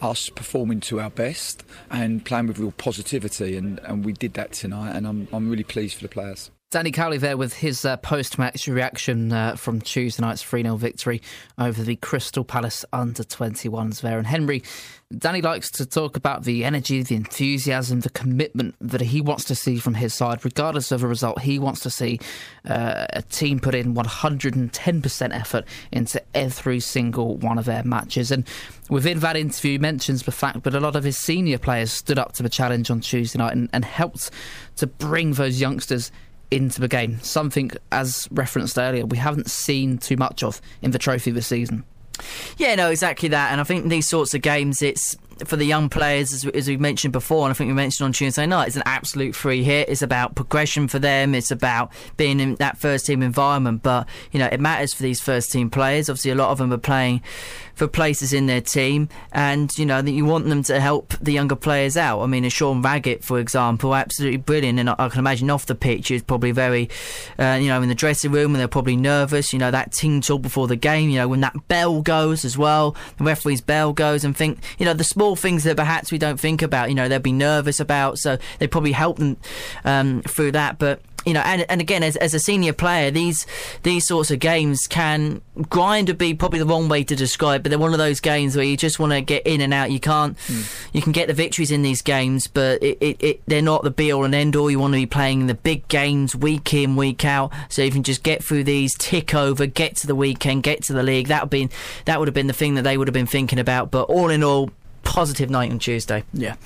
us performing to our best and playing with real positivity, and, and we did that tonight, and I'm, I'm really pleased for the players. Danny Cowley there with his uh, post match reaction uh, from Tuesday night's 3 0 victory over the Crystal Palace under 21s there. And Henry, Danny likes to talk about the energy, the enthusiasm, the commitment that he wants to see from his side, regardless of a result. He wants to see uh, a team put in 110% effort into every single one of their matches. And within that interview, he mentions the fact that a lot of his senior players stood up to the challenge on Tuesday night and, and helped to bring those youngsters into the game. Something, as referenced earlier, we haven't seen too much of in the trophy this season. Yeah, no, exactly that. And I think these sorts of games, it's for the young players, as, as we mentioned before, and I think we mentioned on Tuesday night, it's an absolute free hit. It's about progression for them. It's about being in that first team environment. But you know, it matters for these first team players. Obviously, a lot of them are playing for places in their team, and you know that you want them to help the younger players out. I mean, a Sean Raggett, for example, absolutely brilliant, and I, I can imagine off the pitch is probably very, uh, you know, in the dressing room and they're probably nervous. You know, that talk before the game. You know, when that bell goes as well, the referee's bell goes, and think, you know, the small things that perhaps we don't think about. You know, they'll be nervous about, so they probably help them um, through that, but you know, and, and again, as, as a senior player, these these sorts of games can grind would be probably the wrong way to describe, but they're one of those games where you just want to get in and out. You can't, mm. you can get the victories in these games, but it, it, it, they're not the be all and end all. You want to be playing the big games week in, week out, so you can just get through these, tick over, get to the weekend, get to the league. That would be that would have been the thing that they would have been thinking about. But all in all, positive night on Tuesday. Yeah,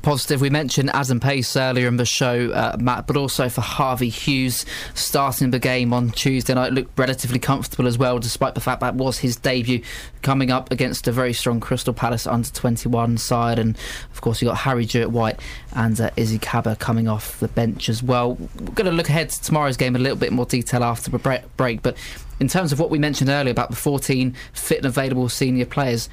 positive. We mentioned Adam Pace earlier in the show, uh, Matt, but also for Harvey Hughes starting the game on Tuesday night looked relatively comfortable as well, despite the fact that was his debut coming up against a very strong Crystal Palace under 21 side. And of course, you got Harry Jewett White and uh, Izzy Cabba coming off the bench as well. We're going to look ahead to tomorrow's game in a little bit more detail after the break, but in terms of what we mentioned earlier about the 14 fit and available senior players,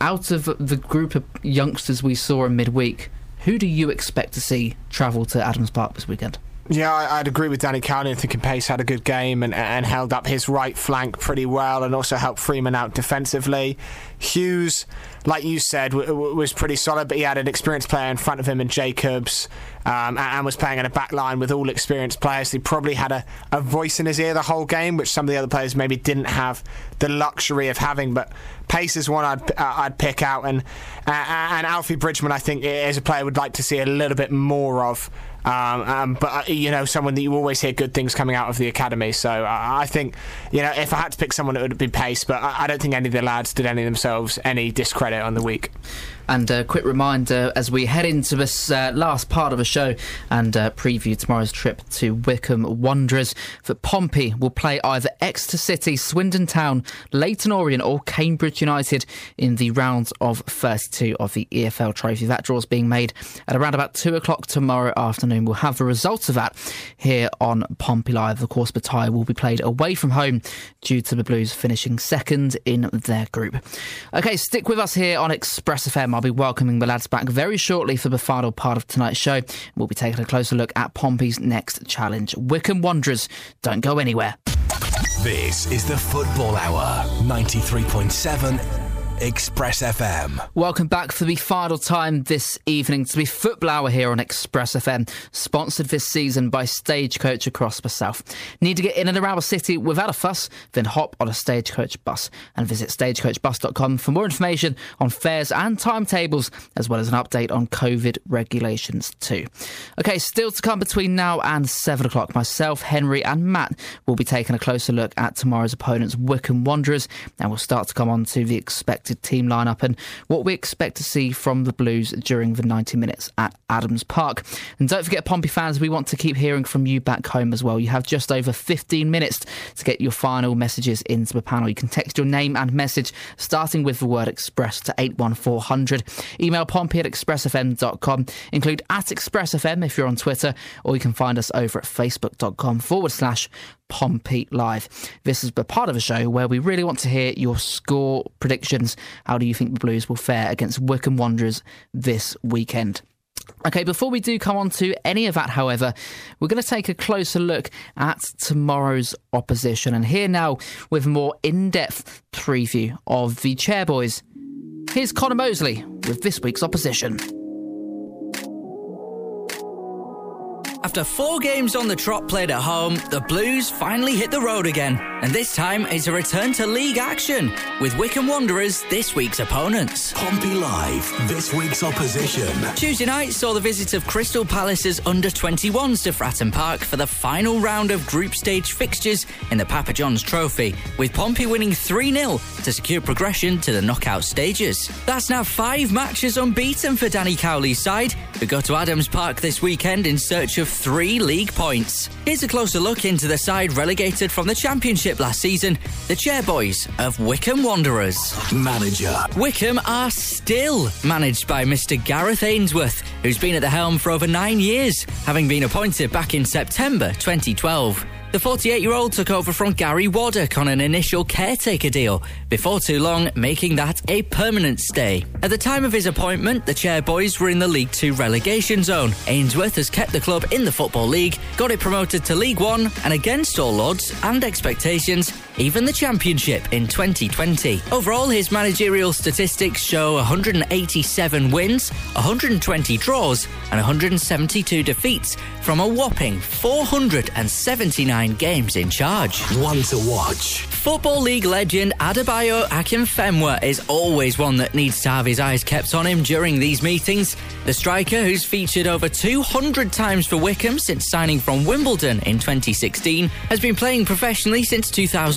out of the group of youngsters we saw in midweek, who do you expect to see travel to Adams Park this weekend? Yeah, I, would agree with Danny Cowley. I think Pace had a good game and, and held up his right flank pretty well and also helped Freeman out defensively. Hughes, like you said, w- w- was pretty solid, but he had an experienced player in front of him in Jacobs um, and, and, was playing in a back line with all experienced players. He probably had a, a voice in his ear the whole game, which some of the other players maybe didn't have the luxury of having. But Pace is one I'd, uh, I'd pick out, and uh, and Alfie Bridgman, I think, is a player would like to see a little bit more of. Um, um, but uh, you know, someone that you always hear good things coming out of the academy. So uh, I think you know, if I had to pick someone, it would be Pace. But I, I don't think any of the lads did any themselves any discredit on the week. And a quick reminder as we head into this uh, last part of the show and uh, preview tomorrow's trip to Wycombe Wanderers that Pompey will play either Exeter City, Swindon Town, Leyton Orient, or Cambridge United in the rounds of 32 of the EFL Trophy. That draw is being made at around about 2 o'clock tomorrow afternoon. We'll have the results of that here on Pompey Live. Of course, the tie will be played away from home due to the Blues finishing second in their group. Okay, stick with us here on Express FM. I'll be welcoming the lads back very shortly for the final part of tonight's show. We'll be taking a closer look at Pompey's next challenge. Wycombe Wanderers, don't go anywhere. This is the Football Hour, 93.7 Express FM. Welcome back for the final time this evening to be Football Hour here on Express FM, sponsored this season by Stagecoach across the south. Need to get in and around the city without a fuss? Then hop on a Stagecoach bus and visit stagecoachbus.com for more information on fares and timetables, as well as an update on COVID regulations too. Okay, still to come between now and 7 o'clock. Myself, Henry, and Matt will be taking a closer look at tomorrow's opponents, Wycombe Wanderers, and we'll start to come on to the expected expected team lineup and what we expect to see from the Blues during the 90 minutes at Adams Park. And don't forget, Pompey fans, we want to keep hearing from you back home as well. You have just over 15 minutes to get your final messages into the panel. You can text your name and message starting with the word express to 81400. Email pompey at expressfm.com. Include at expressfm if you're on Twitter, or you can find us over at facebook.com forward slash Pompey Live. This is the part of the show where we really want to hear your score predictions. How do you think the Blues will fare against Wycombe Wanderers this weekend? Okay, before we do come on to any of that, however, we're going to take a closer look at tomorrow's opposition. And here now, with more in depth preview of the Chairboys, here's Connor Mosley with this week's opposition. After four games on the trot played at home, the Blues finally hit the road again. And this time it's a return to league action with Wycombe Wanderers this week's opponents. Pompey Live, this week's opposition. Tuesday night saw the visit of Crystal Palace's under 21s to Fratton Park for the final round of group stage fixtures in the Papa John's Trophy, with Pompey winning 3 0 to secure progression to the knockout stages. That's now five matches unbeaten for Danny Cowley's side, who go to Adams Park this weekend in search of three league points. Here's a closer look into the side relegated from the Championship last season, the Chairboys of Wycombe Wanderers. Manager. Wycombe are still managed by Mr. Gareth Ainsworth, who's been at the helm for over nine years, having been appointed back in September 2012. The 48 year old took over from Gary Waddock on an initial caretaker deal, before too long making that a permanent stay. At the time of his appointment, the Chairboys were in the League Two relegation zone. Ainsworth has kept the club in the Football League, got it promoted to League One, and against all odds and expectations, even the Championship in 2020. Overall, his managerial statistics show 187 wins, 120 draws, and 172 defeats from a whopping 479 games in charge. One to watch. Football League legend Adebayo Akinfenwa is always one that needs to have his eyes kept on him during these meetings. The striker, who's featured over 200 times for Wycombe since signing from Wimbledon in 2016, has been playing professionally since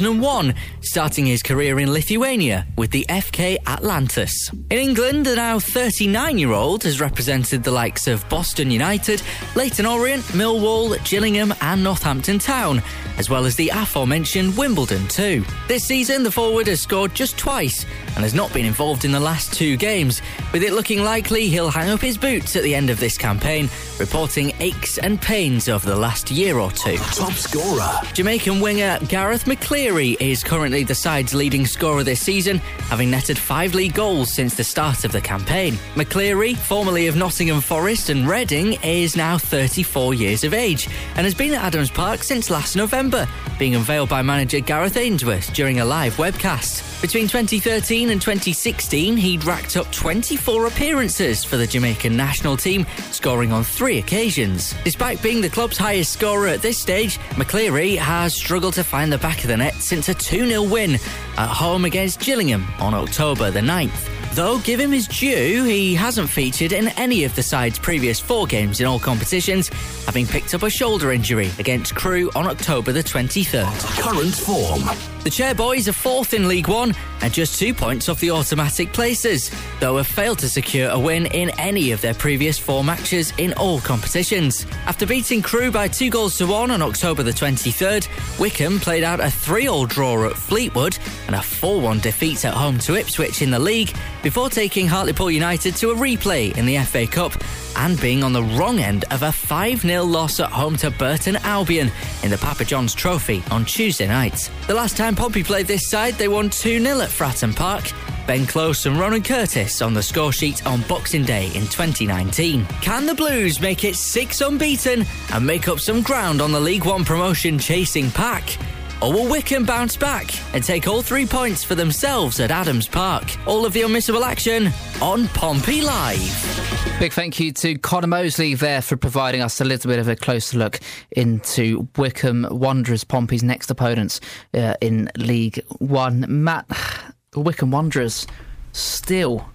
2001, starting his career in Lithuania with the FK Atlantas. In England, the now 39 year old has represented the likes of Boston United, Leyton Orient, Millwall, Gillingham, and Northampton Town, as well as the aforementioned Wimbledon too. This season, the forward has scored just twice and has not been involved in the last two games, with it looking likely he'll hang up his boots at the end of this campaign, reporting aches and pains over the last year or two. Top scorer. Jamaican winger Gareth McCleary is currently the side's leading scorer this season, having netted five league goals since the start of the campaign. McCleary, formerly of Nottingham Forest and Reading, is now 34 years of age and has been at Adams Park since last November, being unveiled by manager Gareth Ainsworth during a live webcast. Between 2013 and 2016, he'd racked up 24 appearances for the Jamaican national team, scoring on three occasions. Despite being the club's highest scorer at this stage, McCleary has struggled to find the back of the net since a 2 0 win at home against Gillingham on October the 9th. Though, give him his due, he hasn't featured in any of the side's previous four games in all competitions, having picked up a shoulder injury against Crewe on October the 23rd. Current form. The Chairboys are fourth in League One and just two points off the automatic places, though have failed to secure a win in any of their previous four matches in all competitions. After beating Crewe by two goals to one on October the 23rd, Wycombe played out a 3 all draw at Fleetwood and a 4 1 defeat at home to Ipswich in the league before taking Hartlepool United to a replay in the FA Cup and being on the wrong end of a 5 0 loss at home to Burton Albion in the Papa John's Trophy on Tuesday night. The last time Pompey played this side, they won 2 0 at Fratton Park. Ben Close and Ronan Curtis on the score sheet on Boxing Day in 2019. Can the Blues make it six unbeaten and make up some ground on the League One promotion chasing pack? Or will Wycombe bounce back and take all three points for themselves at Adams Park? All of the unmissable action on Pompey Live. Big thank you to Connor Mosley there for providing us a little bit of a closer look into Wycombe Wanderers, Pompey's next opponents uh, in League One. Matt, Wycombe Wanderers still,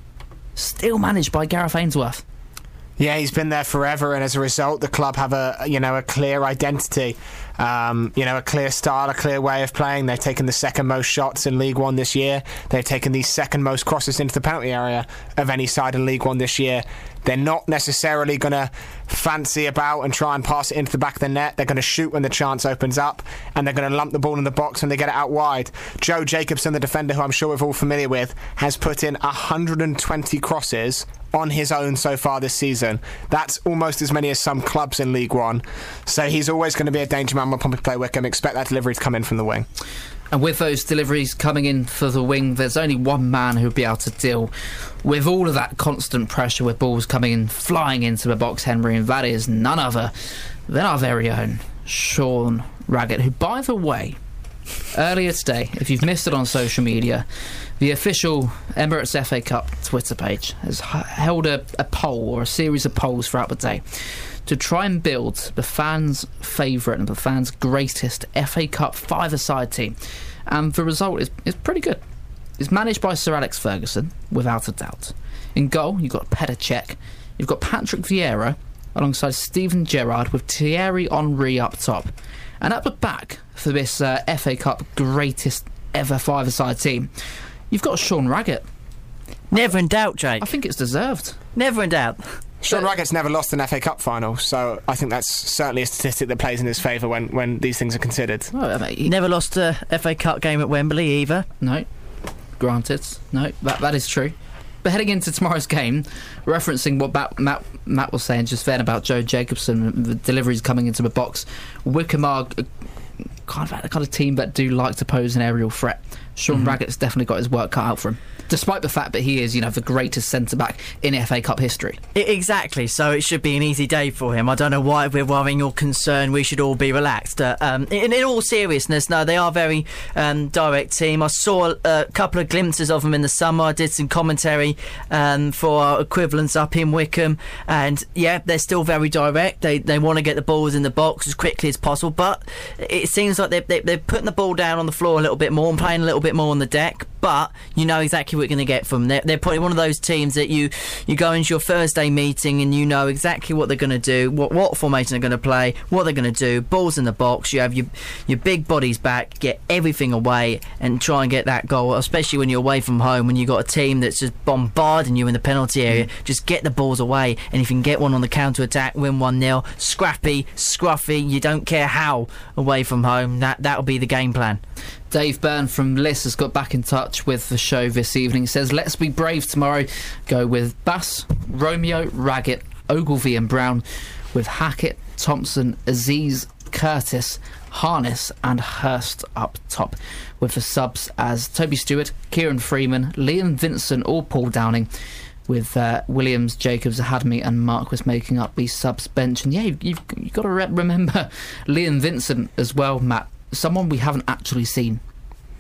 still managed by Gareth Ainsworth. Yeah, he's been there forever, and as a result, the club have a you know a clear identity, um, you know a clear style, a clear way of playing. They've taken the second most shots in League One this year. They've taken the second most crosses into the penalty area of any side in League One this year. They're not necessarily going to fancy about and try and pass it into the back of the net. They're going to shoot when the chance opens up, and they're going to lump the ball in the box when they get it out wide. Joe Jacobson, the defender who I'm sure we're all familiar with, has put in 120 crosses on his own so far this season. That's almost as many as some clubs in League One. So he's always going to be a danger man when Pompey play Wycombe. Expect that delivery to come in from the wing. And with those deliveries coming in for the wing, there's only one man who'll be able to deal with all of that constant pressure with balls coming in, flying into the box, Henry, and that is none other than our very own Sean Raggett, who, by the way, earlier today, if you've missed it on social media, the official Emirates FA Cup Twitter page has held a, a poll or a series of polls throughout the day to try and build the fans' favourite and the fans' greatest FA Cup five-a-side team. And the result is, is pretty good. It's managed by Sir Alex Ferguson, without a doubt. In goal, you've got Petr you've got Patrick Vieira, alongside Steven Gerrard, with Thierry Henry up top. And at the back for this uh, FA Cup greatest ever five-a-side team, you've got Sean Raggett. Never in doubt, Jake. I think it's deserved. Never in doubt. Sean Raggett's never lost an FA Cup final, so I think that's certainly a statistic that plays in his favour when, when these things are considered. Well, I mean, He never lost a FA Cup game at Wembley either. No, granted. No, that that is true. But heading into tomorrow's game, referencing what Matt, Matt, Matt was saying just then about Joe Jacobson, the deliveries coming into the box, Wycombe are kind of the kind of team that do like to pose an aerial threat. Sean Mhm. Raggett's definitely got his work cut out for him. Despite the fact that he is, you know, the greatest centre back in FA Cup history. Exactly. So it should be an easy day for him. I don't know why we're worrying or concerned. We should all be relaxed. Uh, um, in, in all seriousness, no, they are a very um, direct team. I saw a couple of glimpses of them in the summer. I did some commentary um, for our equivalents up in Wycombe, and yeah, they're still very direct. They they want to get the balls in the box as quickly as possible, but it seems like they're, they're putting the ball down on the floor a little bit more and playing a little bit more on the deck. But you know exactly what you're going to get from them. They're, they're probably one of those teams that you you go into your Thursday meeting and you know exactly what they're going to do, what what formation they're going to play, what they're going to do. Balls in the box. You have your your big bodies back, get everything away, and try and get that goal. Especially when you're away from home, when you've got a team that's just bombarding you in the penalty area. Mm. Just get the balls away, and if you can get one on the counter attack, win one 0 Scrappy, scruffy. You don't care how away from home. That that'll be the game plan. Dave Byrne from Liss has got back in touch with the show this evening. He says, Let's be brave tomorrow. Go with Bass, Romeo, Raggett, Ogilvie, and Brown, with Hackett, Thompson, Azeez, Curtis, Harness, and Hirst up top, with the subs as Toby Steward, Kieran Freeman, Liam Vincent, or Paul Downing. With uh, Williams, Jacobs, Ahadme, and Marquis making up the subs bench, and yeah, you've, you've, you've got to re- remember Liam Vincent as well, Matt. Someone we haven't actually seen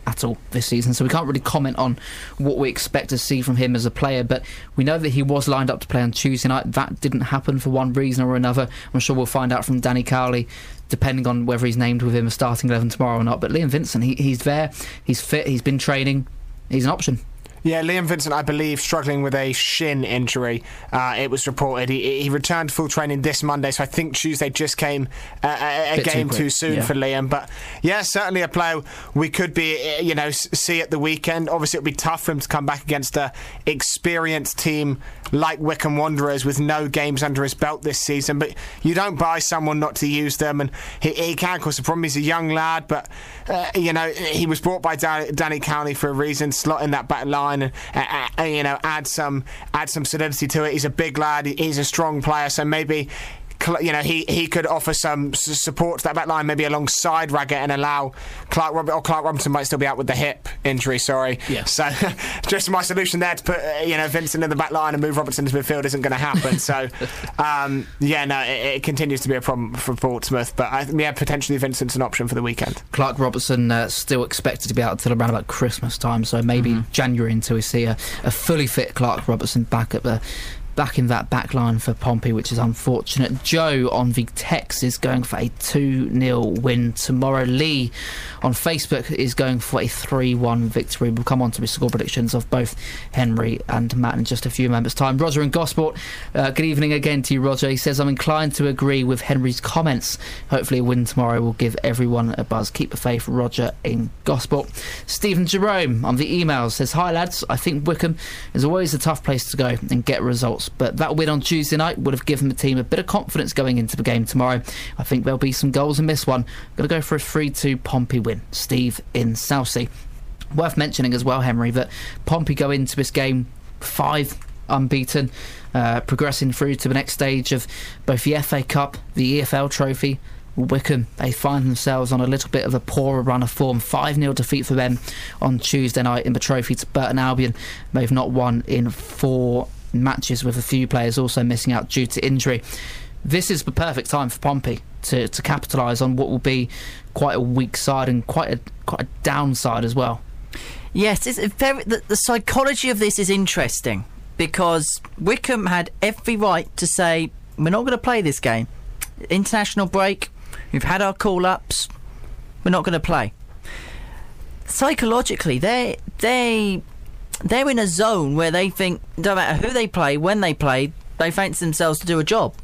at all this season, so we can't really comment on what we expect to see from him as a player. But we know that he was lined up to play on Tuesday night. That didn't happen for one reason or another. I'm sure we'll find out from Danny Cowley, depending on whether he's named with him a starting eleven tomorrow or not. But Liam Vincent, he, he's there, he's fit, he's been training, he's an option. Yeah, Liam Vincent, I believe, struggling with a shin injury. Uh, it was reported he, he returned to full training this Monday, so I think Tuesday just came a, a too game quick, too, soon yeah. for Liam. But yeah, certainly a player we could be, uh, you know, see at the weekend. Obviously, it'll be tough for him to come back against a experienced team like Wycombe Wanderers with no games under his belt this season. But you don't buy someone not to use them, and he, he can cause a problem. He's a young lad, but uh, you know he was brought by Danny Cowley for a reason, slot in that back line, and uh, uh, you know add some add some solidity to it. He's a big lad. He's a strong player, so maybe. You know, he, he could offer some support to that back line, maybe alongside Raggett, and allow Clark Rob- or Clark Robinson might still be out with the hip injury. Sorry. Yeah. So, just my solution there to put uh, you know Vincent in the back line and move Robertson to midfield isn't going to happen. so, um, yeah, no, it, it continues to be a problem for Portsmouth. But I, yeah, potentially Vincent's an option for the weekend. Clark Robertson uh, still expected to be out until around about Christmas time, so maybe January until we see a, a fully fit Clark Robertson back at the back in that back line for Pompey, which is unfortunate. Joe on the text is going for a 2 0 win tomorrow. Lee on Facebook is going for a 3 1 victory. We'll come on to the score predictions of both Henry and Matt in just a few moments' time. Roger in Gosport, uh, good evening again to you, Roger. He says, I'm inclined to agree with Henry's comments. Hopefully, a win tomorrow will give everyone a buzz. Keep the faith, Roger in Gosport. Stephen Jerome on the email says, Hi lads, I think Wycombe is always a tough place to go and get results, but that win on Tuesday night would have given the team a bit of confidence going into the game tomorrow. I think there'll be some goals in this one. Going to go for a 3 2 Pompey win. Steve in Southsea. Worth mentioning as well, Henry, that Pompey go into this game five unbeaten, uh, progressing through to the next stage of both the FA Cup, the EFL Trophy. Wycombe, they find themselves on a little bit of a poorer run of form. 5 0 defeat for them on Tuesday night in the trophy to Burton Albion. They've not won in four matches, with a few players also missing out due to injury. This is the perfect time for Pompey to, to capitalise on what will be quite a weak side and quite a quite a downside as well. Yes, very, the, the psychology of this is interesting because Wycombe had every right to say we're not going to play this game. International break. We've had our call ups. We're not going to play. Psychologically, they they they're in a zone where they think no matter who they play, when they play, they fancy themselves to do a job.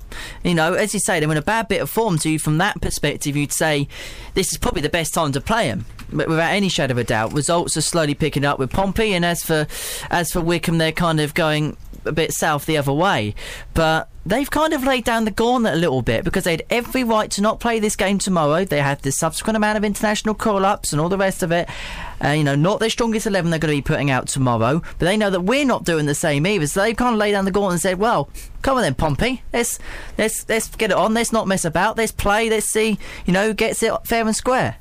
You know, as you say, they're in a bad bit of form. So from that perspective, you'd say this is probably the best time to play them. But without any shadow of a doubt, results are slowly picking up with Pompey, and as for as for Wycombe, they're kind of going a bit south the other way. But they've kind of laid down the gauntlet a little bit because they had every right to not play this game tomorrow. They had the subsequent amount of international call ups and all the rest of it. Uh, you know, not their strongest 11 they're going to be putting out tomorrow, but they know that we're not doing the same either. So they've kind of laid down the gauntlet and said, well, come on then, Pompey. Let's, let's, let's get it on. Let's not mess about. Let's play. Let's see, you know, who gets it fair and square.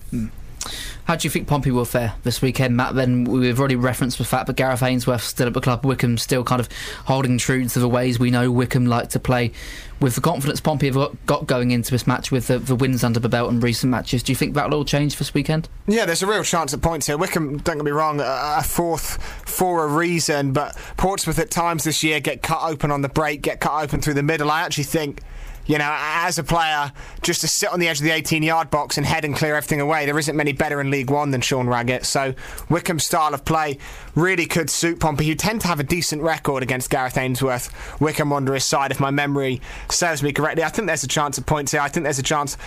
How do you think Pompey will fare this weekend, Matt? Then we've already referenced the fact that Gareth Ainsworth still at the club, Wycombe still kind of holding true to the ways we know Wycombe like to play. With the confidence Pompey have got going into this match with the, the wins under the belt in recent matches, do you think that'll all change this weekend? Yeah, there's a real chance at points here. Wycombe, don't get me wrong, a fourth for a reason, but Portsmouth at times this year get cut open on the break, get cut open through the middle. I actually think you know, as a player, just to sit on the edge of the 18 yard box and head and clear everything away, there isn't many better in League One than Sean Raggett. So Wycombe's style of play really could suit Pompey, who tend to have a decent record against Gareth Ainsworth, Wycombe Wanderers side, if my memory serves me correctly. I think there's a chance of points here. I think there's a chance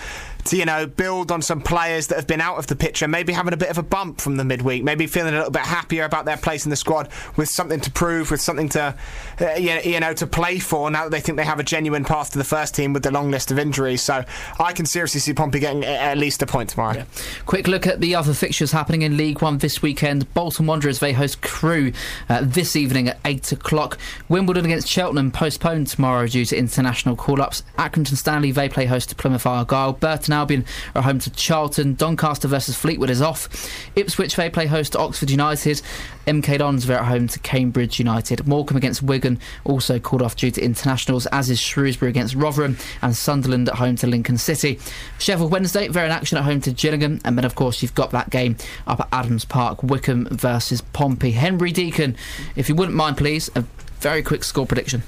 to, you know, build on some players that have been out of the picture, maybe having a bit of a bump from the midweek, maybe feeling a little bit happier about their place in the squad with something to prove, with something to, uh, you know, to play for now that they think they have a genuine path to the first team with the long list of injuries. So I can seriously see Pompey getting at least a point tomorrow. Yeah. Quick look at the other fixtures happening in League One this weekend. Bolton Wanderers, they host Crewe uh, this evening at 8 o'clock. Wimbledon against Cheltenham postponed tomorrow due to international call ups. Accrington Stanley, they play host to Plymouth Argyle. Burton Albion are home to Charlton. Doncaster versus Fleetwood is off. Ipswich, they play host to Oxford United. MK Dons are at home to Cambridge United. Morecambe against Wigan also called off due to internationals, as is Shrewsbury against Rotherham and Sunderland at home to Lincoln City. Sheffield Wednesday, they're in action at home to Gillingham. And then, of course, you've got that game up at Adams Park, Wycombe versus Pompey. Henry Deacon, if you wouldn't mind, please, a very quick score prediction.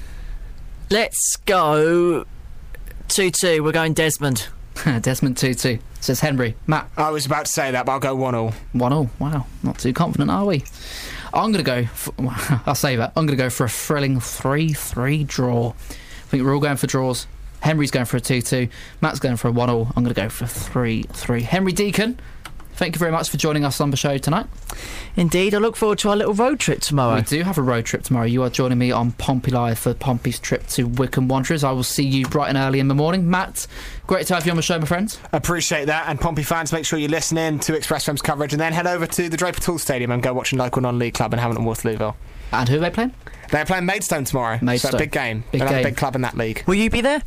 Let's go 2 2. We're going Desmond. Desmond 2 2. Says Henry. Matt. I was about to say that, but I'll go 1 0. 1 0. Wow. Not too confident, are we? I'm going to go. For, I'll say that. I'm going to go for a thrilling 3 3 draw. I think we're all going for draws. Henry's going for a 2 2. Matt's going for a 1 0. I'm going to go for 3 3. Henry Deacon. Thank you very much for joining us on the show tonight. Indeed, I look forward to our little road trip tomorrow. We do have a road trip tomorrow. You are joining me on Pompey Live for Pompey's trip to Wycombe Wanderers. I will see you bright and early in the morning. Matt, great to have you on the show, my friends. Appreciate that. And Pompey fans, make sure you listen in to Express FM's coverage and then head over to the Draper Tool Stadium and go watch a local non-league club in Hamilton Waterlooville. And who are they playing? They're playing Maidstone tomorrow. Maidstone. So big game. Big game. big club in that league. Will you be there?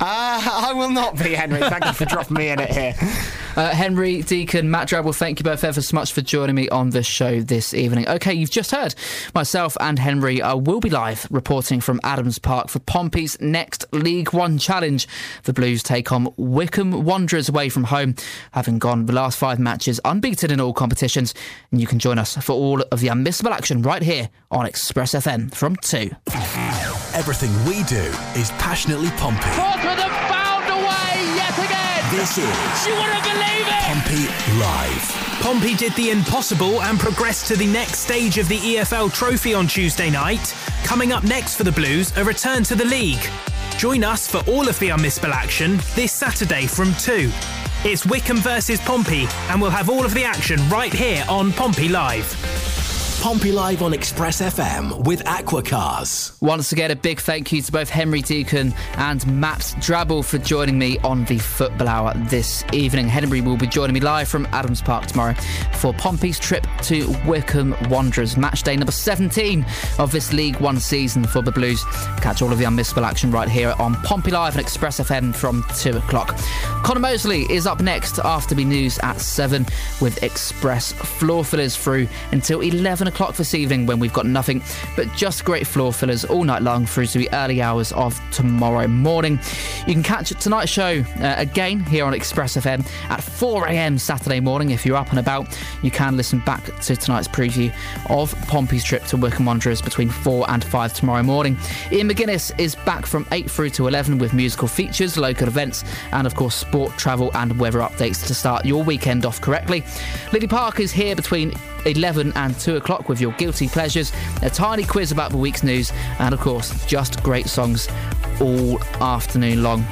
Uh, I will not be, Henry. Thank you for dropping me in it here. Uh, Henry Deacon, Matt Drabble, thank you both ever so much for joining me on the show this evening. Okay, you've just heard myself and Henry uh, will be live reporting from Adams Park for Pompey's next League One challenge. The Blues take on Wycombe Wanderers away from home, having gone the last five matches unbeaten in all competitions. And you can join us for all of the unmissable action right here on Express FM from 2. Everything we do is passionately Pompey. Portsmouth have found a way yet again. This is You wouldn't believe it. Pompey Live. Pompey did the impossible and progressed to the next stage of the EFL Trophy on Tuesday night. Coming up next for the Blues, a return to the league. Join us for all of the unmissable action this Saturday from 2. It's Wycombe versus Pompey, and we'll have all of the action right here on Pompey Live. Pompey Live on Express FM with Aquacars. Once again, a big thank you to both Henry Deacon and Matt Drabble for joining me on the Football Hour this evening. Henry will be joining me live from Adams Park tomorrow for Pompey's trip to Wycombe Wanderers. Match day number 17 of this League One season for the Blues. Catch all of the unmissable action right here on Pompey Live and Express FM from 2 o'clock. Connor Mosley is up next after the news at 7 with Express floor fillers through until 11 o'clock this evening when we've got nothing but just great floor fillers all night long through to the early hours of tomorrow morning. You can catch tonight's show uh, again here on Express FM at 4am Saturday morning. If you're up and about, you can listen back to tonight's preview of Pompey's trip to Wycombe Wanderers between 4 and 5 tomorrow morning. Ian McGuinness is back from 8 through to 11 with musical features, local events, and of course sport, travel, and weather updates to start your weekend off correctly. Lily Park is here between 11 and 2 o'clock with your guilty pleasures, a tiny quiz about the week's news, and of course, just great songs all afternoon long.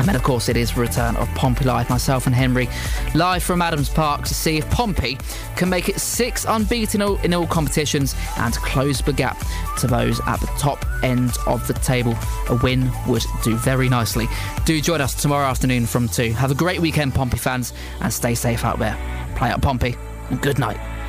And then, of course, it is the return of Pompey Live, myself and Henry, live from Adams Park to see if Pompey can make it six unbeaten in all, competitions and close the gap to those at the top end of the table. A win would do very nicely. Do join us tomorrow afternoon from 2. Have a great weekend, Pompey fans, and stay safe out there. Play up, Pompey, and good night.